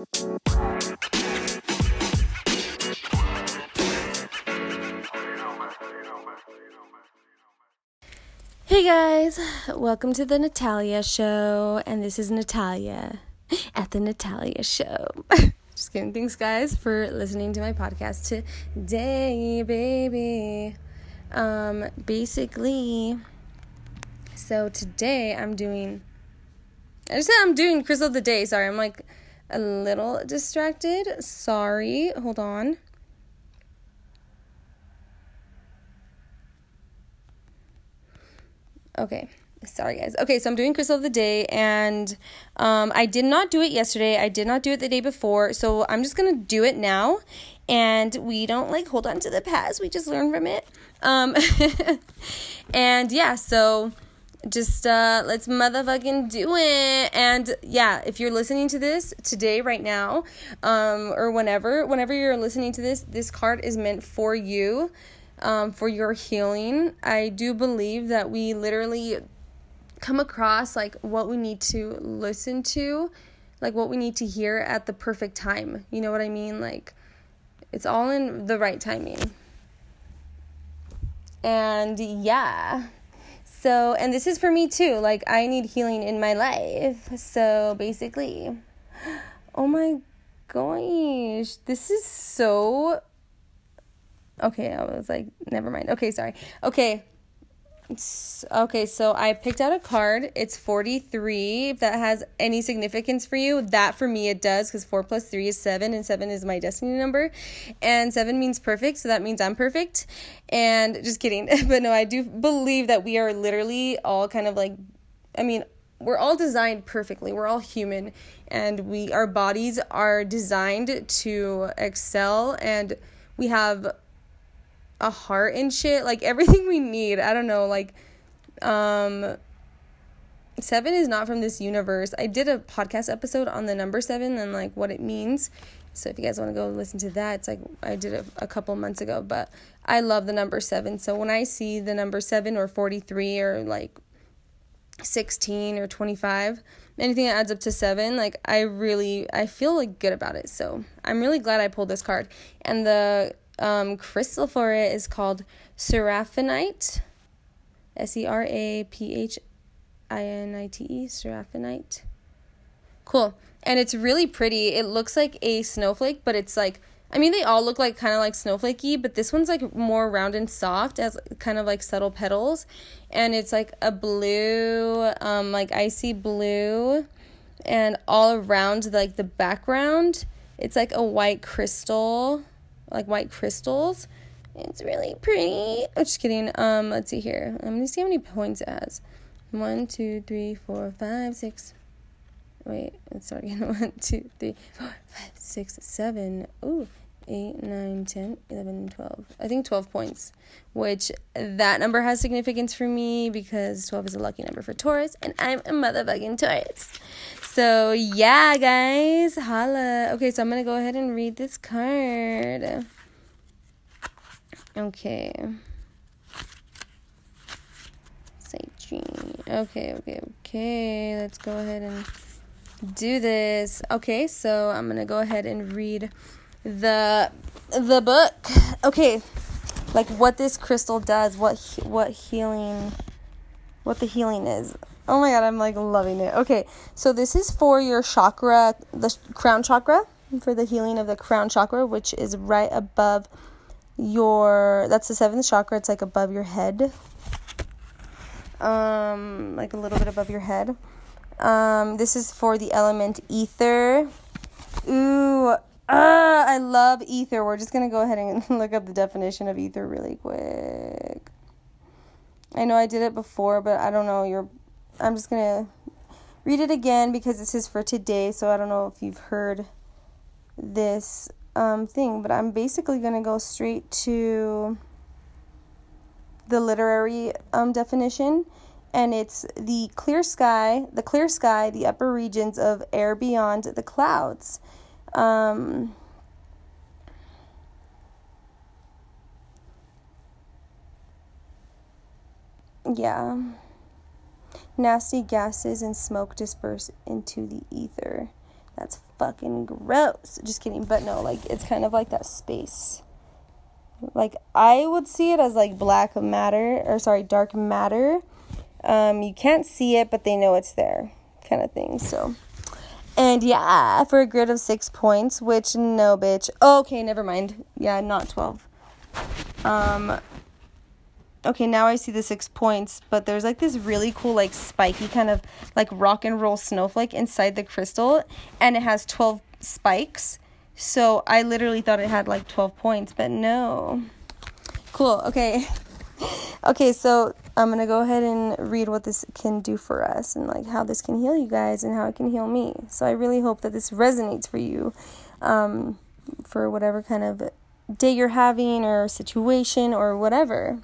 Hey guys, welcome to the Natalia Show, and this is Natalia at the Natalia Show. Just kidding. Thanks, guys, for listening to my podcast today, baby. Um, basically, so today I'm doing. I just said I'm doing Crystal of the Day. Sorry, I'm like a little distracted. Sorry. Hold on. Okay. Sorry, guys. Okay, so I'm doing Crystal of the Day, and um, I did not do it yesterday. I did not do it the day before, so I'm just gonna do it now. And we don't like hold on to the past, we just learn from it. Um, and yeah, so just uh, let's motherfucking do it. And yeah, if you're listening to this today, right now, um, or whenever, whenever you're listening to this, this card is meant for you um, for your healing. I do believe that we literally come across like what we need to listen to, like what we need to hear at the perfect time. You know what I mean? Like it's all in the right timing. And yeah. So, and this is for me too. Like I need healing in my life. So, basically, oh my gosh, this is so Okay, I was like, never mind. Okay, sorry. Okay. Okay, so I picked out a card. It's 43. If that has any significance for you, that for me it does because 4 plus 3 is 7, and 7 is my destiny number. And 7 means perfect, so that means I'm perfect. And just kidding. but no, I do believe that we are literally all kind of like, I mean, we're all designed perfectly. We're all human, and we our bodies are designed to excel, and we have a heart and shit. Like everything we need. I don't know, like um seven is not from this universe. I did a podcast episode on the number seven and like what it means. So if you guys want to go listen to that, it's like I did it a couple months ago, but I love the number 7. So when I see the number 7 or 43 or like 16 or 25, anything that adds up to 7, like I really I feel like good about it. So I'm really glad I pulled this card. And the um, crystal for it is called Seraphinite. S E R A P H I N I T E. Seraphinite. Cool. And it's really pretty. It looks like a snowflake, but it's like I mean they all look like kind of like snowflakey, but this one's like more round and soft, as kind of like subtle petals, and it's like a blue, um, like icy blue, and all around like the background, it's like a white crystal like white crystals. It's really pretty. I'm just kidding. Um, let's see here. Let me see how many points it has. One, two, three, four, five, six. Wait, let's start again. One, two, three, four, five, six, seven. Ooh, eight, nine, ten, eleven, twelve. I think 12 points, which that number has significance for me because 12 is a lucky number for Taurus, and I'm a motherfucking Taurus. So, yeah, guys, holla. Okay, so I'm going to go ahead and read this card. Okay. Okay, okay, okay. Let's go ahead and do this. Okay, so I'm to go ahead and read the the book. Okay. Like what this crystal does, what what healing what the healing is. Oh my god, I'm like loving it. Okay, so this is for your chakra, the crown chakra, for the healing of the crown chakra, which is right above your. That's the seventh chakra. It's like above your head. Um, like a little bit above your head. Um, this is for the element ether. Ooh, uh, I love ether. We're just gonna go ahead and look up the definition of ether really quick. I know I did it before, but I don't know. You're I'm just going to read it again because this is for today. So I don't know if you've heard this um, thing, but I'm basically going to go straight to the literary um, definition. And it's the clear sky, the clear sky, the upper regions of air beyond the clouds. Um, yeah nasty gases and smoke disperse into the ether. That's fucking gross. Just kidding. But no, like, it's kind of like that space. Like, I would see it as like black matter, or sorry, dark matter. Um, you can't see it, but they know it's there, kind of thing. So. And yeah, for a grid of six points, which no, bitch. okay, never mind. Yeah, not 12. Um, okay, now I see the six points, but there's like this really cool, like spiky kind of like rock and roll snowflake inside the crystal, and it has 12 spikes. So I literally thought it had like 12 points, but no. Cool, okay. okay, so I'm to go ahead and read what this can do for us and like how this can heal you guys and how it can heal me. So I really hope that this resonates for you um, for whatever kind of day you're having or situation or whatever.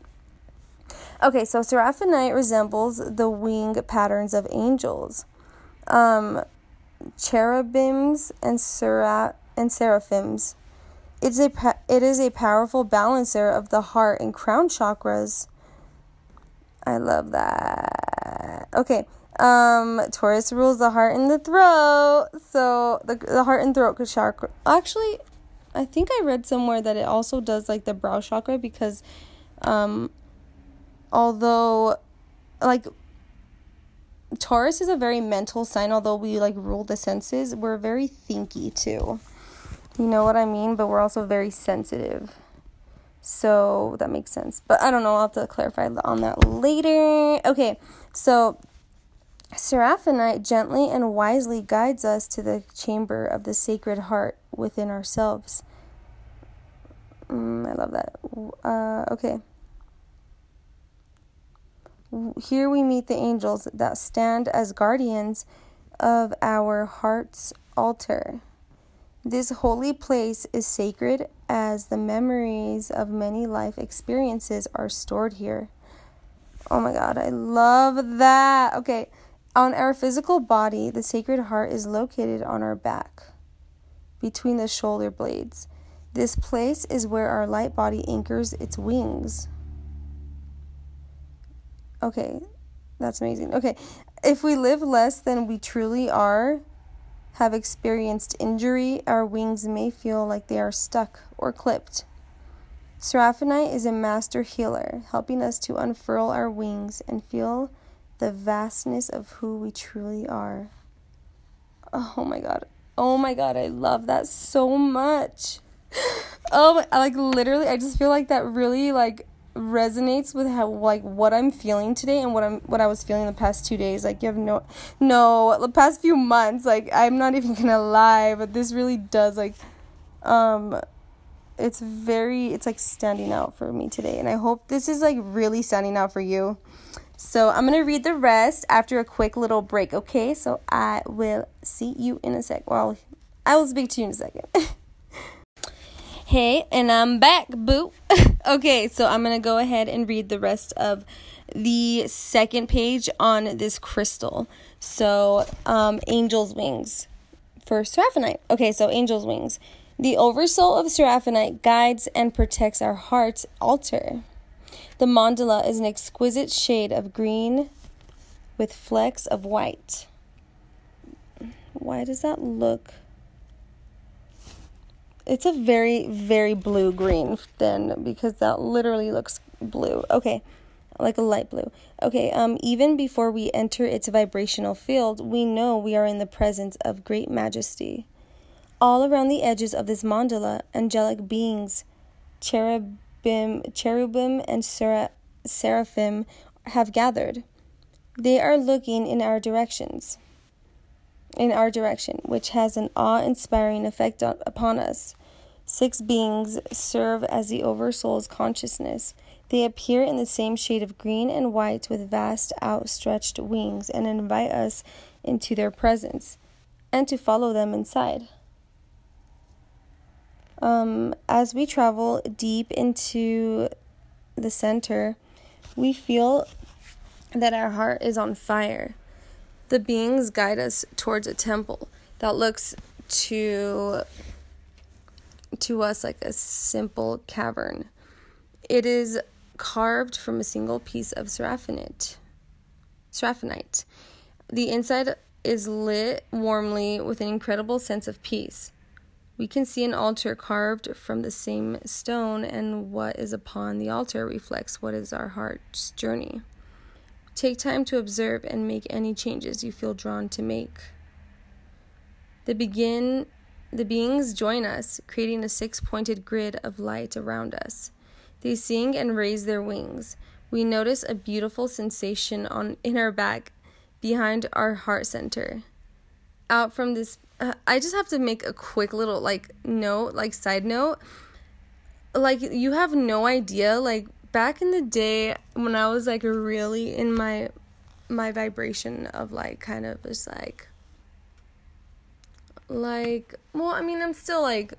Okay, so Seraphonite resembles the wing patterns of angels. Um, cherubims and, seraph- and seraphims. It's a, it is a powerful balancer of the heart and crown chakras I love that. Okay. Um, Taurus rules the heart and the throat. So the the heart and throat chakra. Actually, I think I read somewhere that it also does like the brow chakra because, um, although, like. Taurus is a very mental sign, although we like rule the senses. We're very thinky too. You know what I mean? But we're also very sensitive. So that makes sense. But I don't know. I'll have to clarify on that later. Okay, so Seraphonite gently and wisely guides us to the chamber of the sacred heart within ourselves. Mm, I love that. Uh, okay. Here we meet the angels that stand as guardians of our heart's altar. This holy place is sacred as the memories of many life experiences are stored here. Oh my god, I love that. Okay, on our physical body, the Sacred Heart is located on our back, between the shoulder blades. This place is where our light body anchors its wings. Okay, that's amazing. Okay, if we live less than we truly are, have experienced injury, our wings may feel like they are stuck or clipped. Seraphonite is a master healer, helping us to unfurl our wings and feel the vastness of who we truly are. Oh my god. Oh my god, I love that so much. Oh, like literally I just feel like that really like resonates with how like what I'm feeling today and what I'm what I was feeling the past two days. Like you have no no the past few months. Like I'm not even gonna lie, but this really does like um it's very it's like standing out for me today and I hope this is like really standing out for you. So I'm gonna read the rest after a quick little break, okay? So I will see you in a sec. Well I will speak to you in a second. Hey, and I'm back, boo. okay, so I'm going to go ahead and read the rest of the second page on this crystal. So, um, angel's wings for Seraphonite. Okay, so angel's wings. The oversoul of Seraphonite guides and protects our heart's altar. The mandala is an exquisite shade of green with flecks of white. Why does that look? It's a very, very blue green then because that literally looks blue. Okay, like a light blue. Okay, um, even before we enter its vibrational field, we know we are in the presence of great majesty. All around the edges of this mandala, angelic beings, cherubim, cherubim and sera- seraphim have gathered. They are looking in our directions in our direction, which has an awe inspiring effect on, upon us. Six beings serve as the Oversoul's consciousness. They appear in the same shade of green and white with vast outstretched wings and invite us into their presence and to follow them inside. Um, as we travel deep into the center, we feel that our heart is on fire. The beings guide us towards a temple that looks to to us like a simple cavern. It is carved from a single piece of seraphinite. Seraphonite. The inside is lit warmly with an incredible sense of peace. We can see an altar carved from the same stone, and what is upon the altar reflects what is our heart's journey. Take time to observe and make any changes you feel drawn to make. The begin the beings join us, creating a six-pointed grid of light around us. They sing and raise their wings. We notice a beautiful sensation on in our back behind our heart center. Out from this uh, I just have to make a quick little like note, like side note. Like you have no idea like back in the day when I was like really in my my vibration of like kind of just like like well i mean i'm still like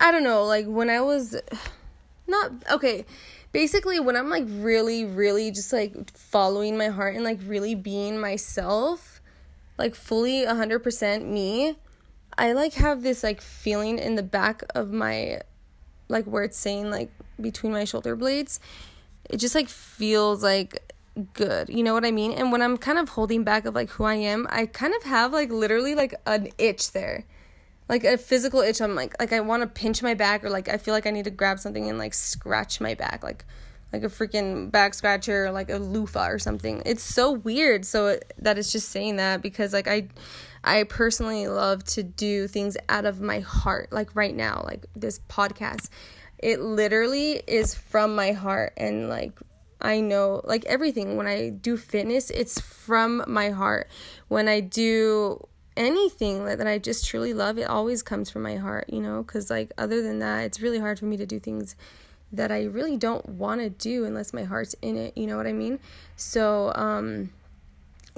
i don't know like when i was not okay basically when i'm like really really just like following my heart and like really being myself like fully 100% me i like have this like feeling in the back of my like where it's saying like between my shoulder blades it just like feels like good. You know what I mean? And when I'm kind of holding back of like who I am, I kind of have like literally like an itch there. Like a physical itch. I'm like like I want to pinch my back or like I feel like I need to grab something and like scratch my back like like a freaking back scratcher or like a loofah or something. It's so weird so it, that it's just saying that because like I I personally love to do things out of my heart like right now like this podcast. It literally is from my heart and like I know like everything when I do fitness it's from my heart. When I do anything that, that I just truly love it always comes from my heart, you know, cuz like other than that it's really hard for me to do things that I really don't want to do unless my heart's in it, you know what I mean? So um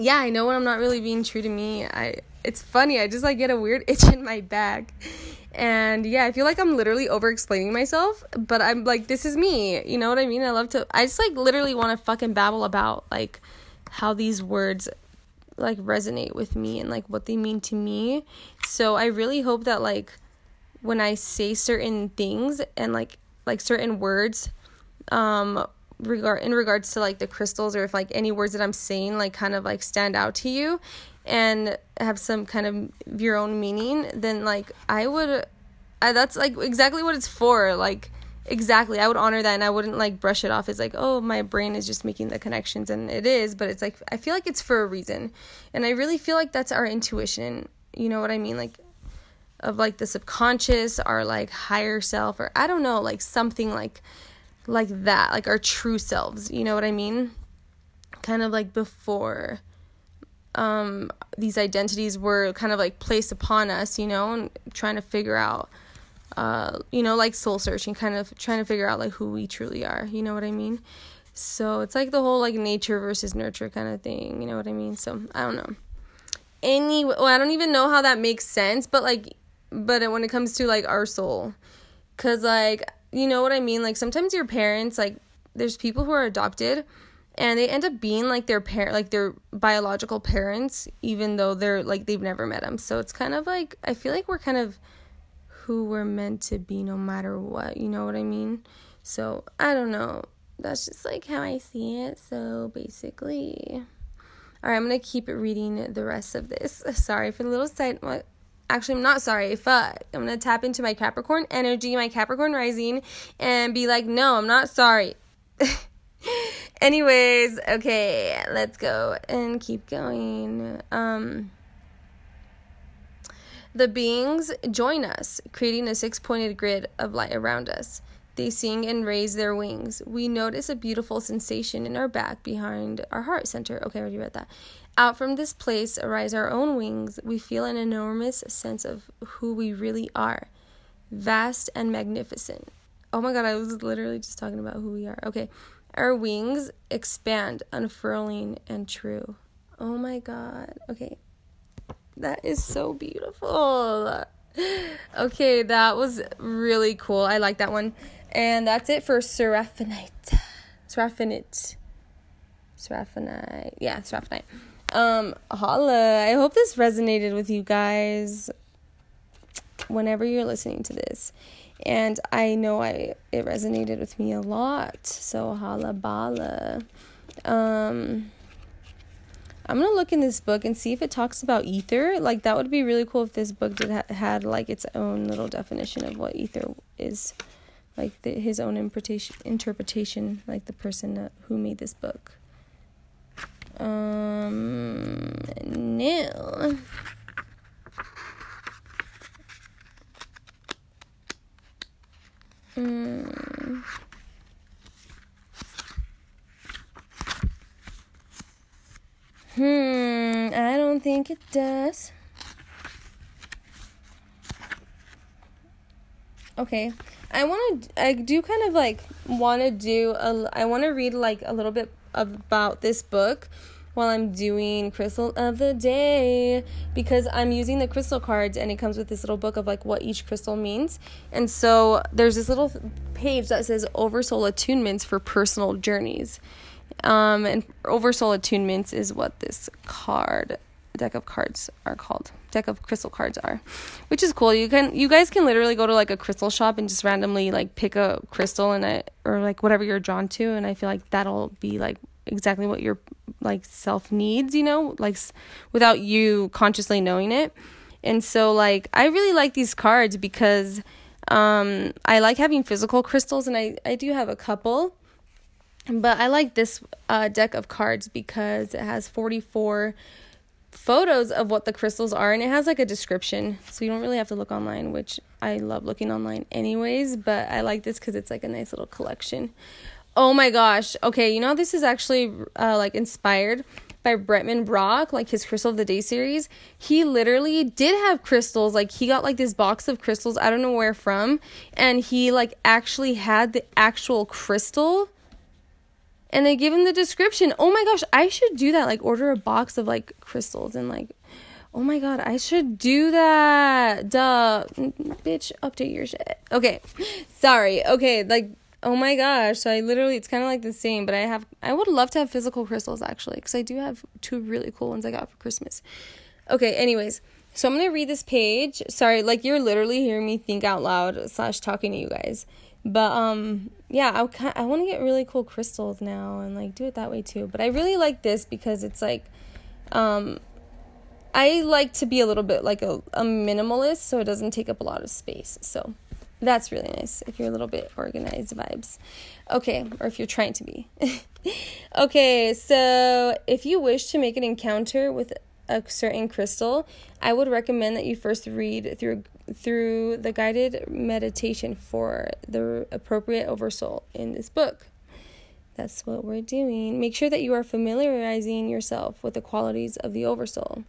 yeah, I know when I'm not really being true to me. I it's funny. I just like get a weird itch in my back. And yeah, I feel like I'm literally over explaining myself, but I'm like, this is me. You know what I mean? I love to, I just like literally want to fucking babble about like how these words like resonate with me and like what they mean to me. So I really hope that like when I say certain things and like, like certain words, um, regard in regards to like the crystals or if like any words that I'm saying like kind of like stand out to you and have some kind of your own meaning, then like I would I, that's like exactly what it's for. Like exactly, I would honor that and I wouldn't like brush it off as like, "Oh, my brain is just making the connections." And it is, but it's like I feel like it's for a reason. And I really feel like that's our intuition. You know what I mean? Like of like the subconscious, our like higher self or I don't know, like something like like that, like our true selves, you know what I mean? Kind of like before um, these identities were kind of like placed upon us, you know, and trying to figure out, uh, you know, like soul searching, kind of trying to figure out like who we truly are, you know what I mean? So it's like the whole like nature versus nurture kind of thing, you know what I mean? So I don't know. Anyway, well, I don't even know how that makes sense, but like, but when it comes to like our soul, cause like, you know what I mean? Like sometimes your parents, like, there's people who are adopted and they end up being like their parent like their biological parents even though they're like they've never met them so it's kind of like i feel like we're kind of who we're meant to be no matter what you know what i mean? So i don't know. That's just like how i see it. So basically all right i'm gonna keep reading the rest of this. Sorry for the little side actually i'm not sorry fuck. I'm gonna tap into my capricorn energy my capricorn rising and be like no i'm not sorry Anyways, okay, let's go and keep going. Um, the beings join us, creating a six pointed grid of light around us. They sing and raise their wings. We notice a beautiful sensation in our back behind our heart center. Okay, I already read that. Out from this place arise our own wings. We feel an enormous sense of who we really are vast and magnificent. Oh my god, I was literally just talking about who we are. Okay. Our wings expand, unfurling and true. Oh my god. Okay. That is so beautiful. Okay, that was really cool. I like that one. And that's it for Seraphinite. Seraphinite. Seraphinite. Yeah, Seraphinite. Um, holla. I hope this resonated with you guys whenever you're listening to this and I know I it resonated with me a lot. So holla bala. Um, I'm gonna look in this book and see if it talks about ether. Like that would be really cool if this book did ha- had like its own little definition of what ether is, like the, his own interpretation. Interpretation, like the person that, who made this book. Um, no. Mm. Hmm, I don't think it does. Okay. I want to I do kind of like want to do a I want to read like a little bit about this book while I'm doing crystal of the day because I'm using the crystal cards and it comes with this little book of like what each crystal means. And so there's this little page that says Oversoul attunements for personal journeys. Um, and Oversoul Attunements is what this card deck of cards are called. Deck of crystal cards are, which is cool. You can you guys can literally go to like a crystal shop and just randomly like pick a crystal and it or like whatever you're drawn to, and I feel like that'll be like exactly what your like self needs. You know, like without you consciously knowing it. And so like I really like these cards because um I like having physical crystals and I I do have a couple but I like this uh, deck of cards because it has 44 photos of what the crystals are and it has like a description. So you don't really have to look online, which I love looking online anyways. But I like this because it's like a nice little collection. Oh my gosh. Okay, you know, this is actually uh, like inspired by Bretman Rock, like his Crystal of the Day series. He literally did have crystals. Like he got like this box of crystals, I don't know where from, and he like actually had the actual crystal and they give him the description. Oh my gosh, I should do that. Like order a box of like crystals and like oh my god, I should do that. Duh. Bitch, update your shit. Okay. Sorry. Okay, like oh my gosh. So I literally it's kind of like the same, but I have I would love to have physical crystals actually cuz I do have two really cool ones I got for Christmas. Okay, anyways. So I'm gonna read this page. Sorry, like you're literally hearing me think out loud slash talking to you guys. But um yeah, I I want to get really cool crystals now and like do it that way too. But I really like this because it's like um I like to be a little bit like a, a minimalist so it doesn't take up a lot of space. So that's really nice if you're a little bit organized vibes. Okay, or if you're trying to be. okay, so if you wish to make an encounter with a certain crystal, I would recommend that you first read through through the guided meditation for the appropriate oversoul in this book. That's what we're doing. Make sure that you are familiarizing yourself with the qualities of the oversoul.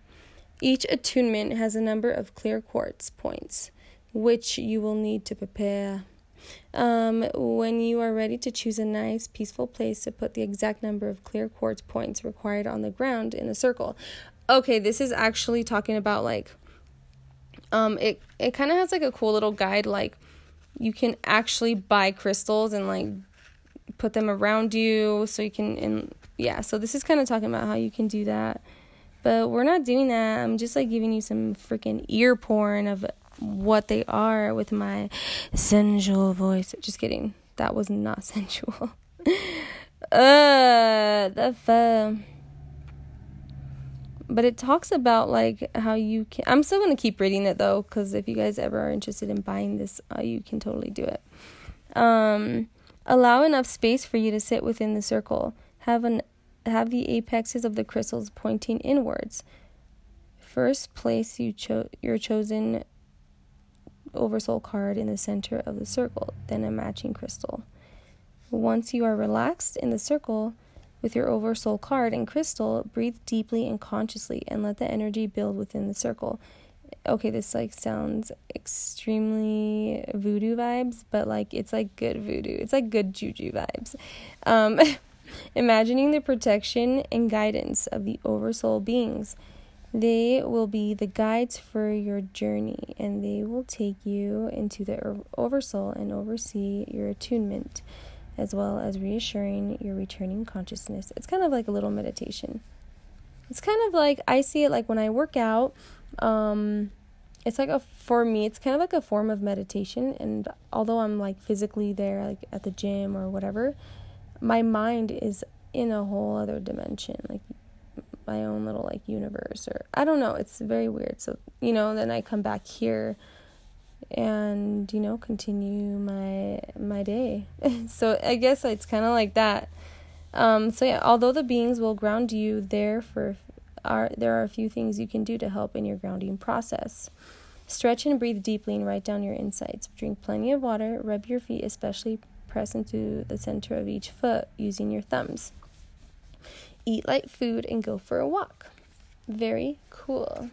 Each attunement has a number of clear quartz points, which you will need to prepare. Um, when you are ready to choose a nice, peaceful place to put the exact number of clear quartz points required on the ground in a circle. Okay, this is actually talking about like um, it it kind of has like a cool little guide. Like you can actually buy crystals and like put them around you, so you can and yeah. So this is kind of talking about how you can do that, but we're not doing that. I'm just like giving you some freaking ear porn of what they are with my sensual voice. Just kidding. That was not sensual. uh, the fun but it talks about like how you can i'm still going to keep reading it though because if you guys ever are interested in buying this uh, you can totally do it um, allow enough space for you to sit within the circle have an have the apexes of the crystals pointing inwards first place you cho- your chosen oversoul card in the center of the circle then a matching crystal once you are relaxed in the circle with your oversoul card and crystal, breathe deeply and consciously and let the energy build within the circle. Okay, this like sounds extremely voodoo vibes, but like it's like good voodoo. It's like good juju vibes. Um, imagining the protection and guidance of the oversoul beings. They will be the guides for your journey and they will take you into the oversoul and oversee your attunement as well as reassuring your returning consciousness. It's kind of like a little meditation. It's kind of like I see it like when I work out. Um, it's like a for me, it's kind of like a form of meditation. And although I'm like physically there, like at the gym or whatever, my mind is in a whole other dimension. Like my own little like universe or I don't know, it's very weird. So, you know, then I come back here and you know continue my my day. So i guess it's kind of like that. Um so yeah although the beings will ground you there for are there are a few things you can do to help in your grounding process. Stretch and breathe deeply and write down your insights. Drink plenty of water. Rub your feet especially press into the center of each foot using your thumbs eat light food and go for a walk very cool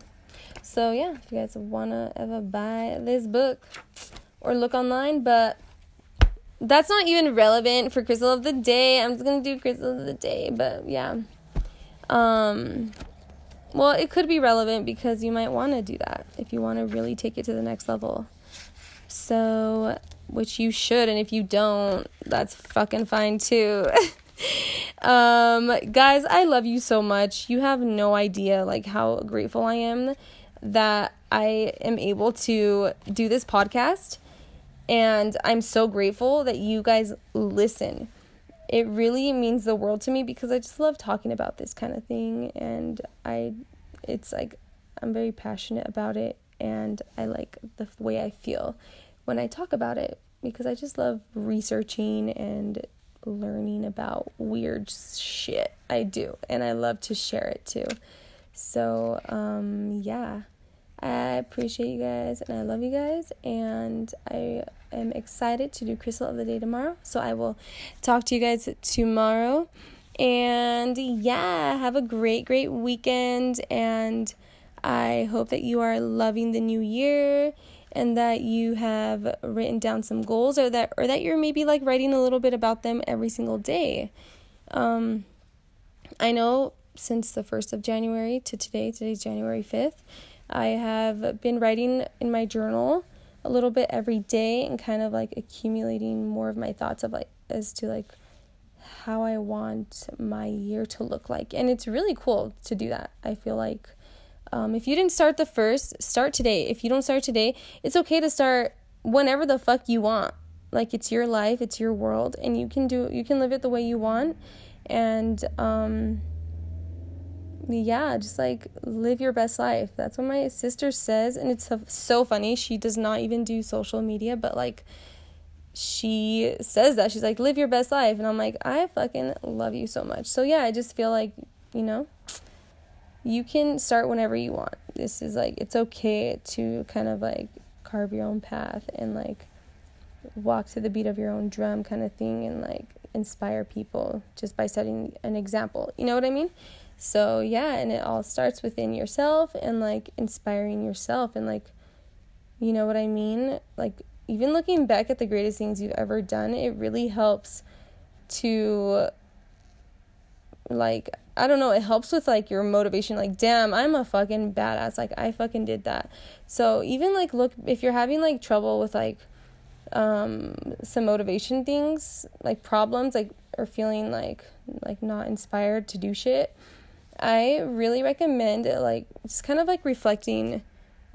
so yeah, if you guys wanna ever buy this book or look online, but that's not even relevant for crystal of the day. I'm just gonna do crystal of the day, but yeah. Um well, it could be relevant because you might want to do that if you want to really take it to the next level. So, which you should, and if you don't, that's fucking fine too. um, guys, I love you so much. You have no idea like how grateful I am that I am able to do this podcast. And I'm so grateful that you guys listen. It really means the world to me because I just love talking about this kind of thing. And I, it's like, I'm very passionate about it. And I like the way I feel when I talk about it because I just love researching and learning about weird shit. I do. And I love to share it too. So, um, yeah, I appreciate you guys and I love you guys. And I am excited to do Crystal of the Day tomorrow. So, I will talk to you guys tomorrow. And yeah, have a great, great weekend. And I hope that you are loving the new year and that you have written down some goals or that or that you're maybe like writing a little bit about them every single day. Um I know since the 1st of January to today, today's January 5th, I have been writing in my journal a little bit every day and kind of like accumulating more of my thoughts of like as to like how I want my year to look like. And it's really cool to do that. I feel like um, if you didn't start the first, start today. If you don't start today, it's okay to start whenever the fuck you want. Like it's your life, it's your world, and you can do you can live it the way you want. And um, yeah, just like live your best life. That's what my sister says, and it's so funny. She does not even do social media, but like she says that she's like live your best life, and I'm like I fucking love you so much. So yeah, I just feel like you know you can start whenever you want. This is like it's okay to kind of like carve your own path and like walk to the beat of your own drum kind of thing and like inspire people just by setting an example. You know what I mean? So, yeah, and it all starts within yourself and like inspiring yourself and like, you know what I mean? Like, even looking back at the greatest things you've ever done, it really helps to, like, I don't know, it helps with like your motivation. Like, damn, I'm a fucking badass. Like, I fucking did that. So, even like, look, if you're having like trouble with like, um some motivation things like problems like or feeling like like not inspired to do shit I really recommend like just kind of like reflecting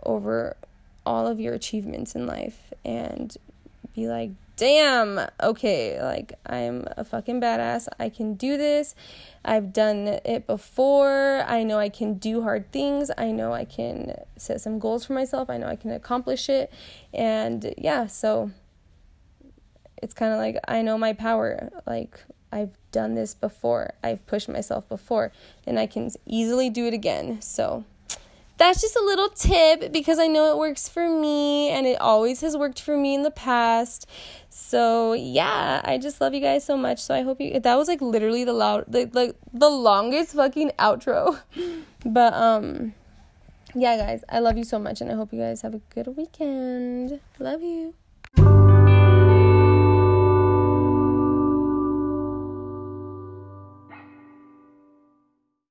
over all of your achievements in life and be like, damn, okay, like I'm a fucking badass. I can do this. I've done it before. I know I can do hard things. I know I can set some goals for myself. I know I can accomplish it. And yeah, so it's kind of like I know my power. Like I've done this before. I've pushed myself before and I can easily do it again. So that's just a little tip because I know it works for me and it always has worked for me in the past. So yeah, I just love you guys so much. So I hope you that was like literally the loud the like the longest fucking outro. But um yeah guys, I love you so much and I hope you guys have a good weekend. Love you.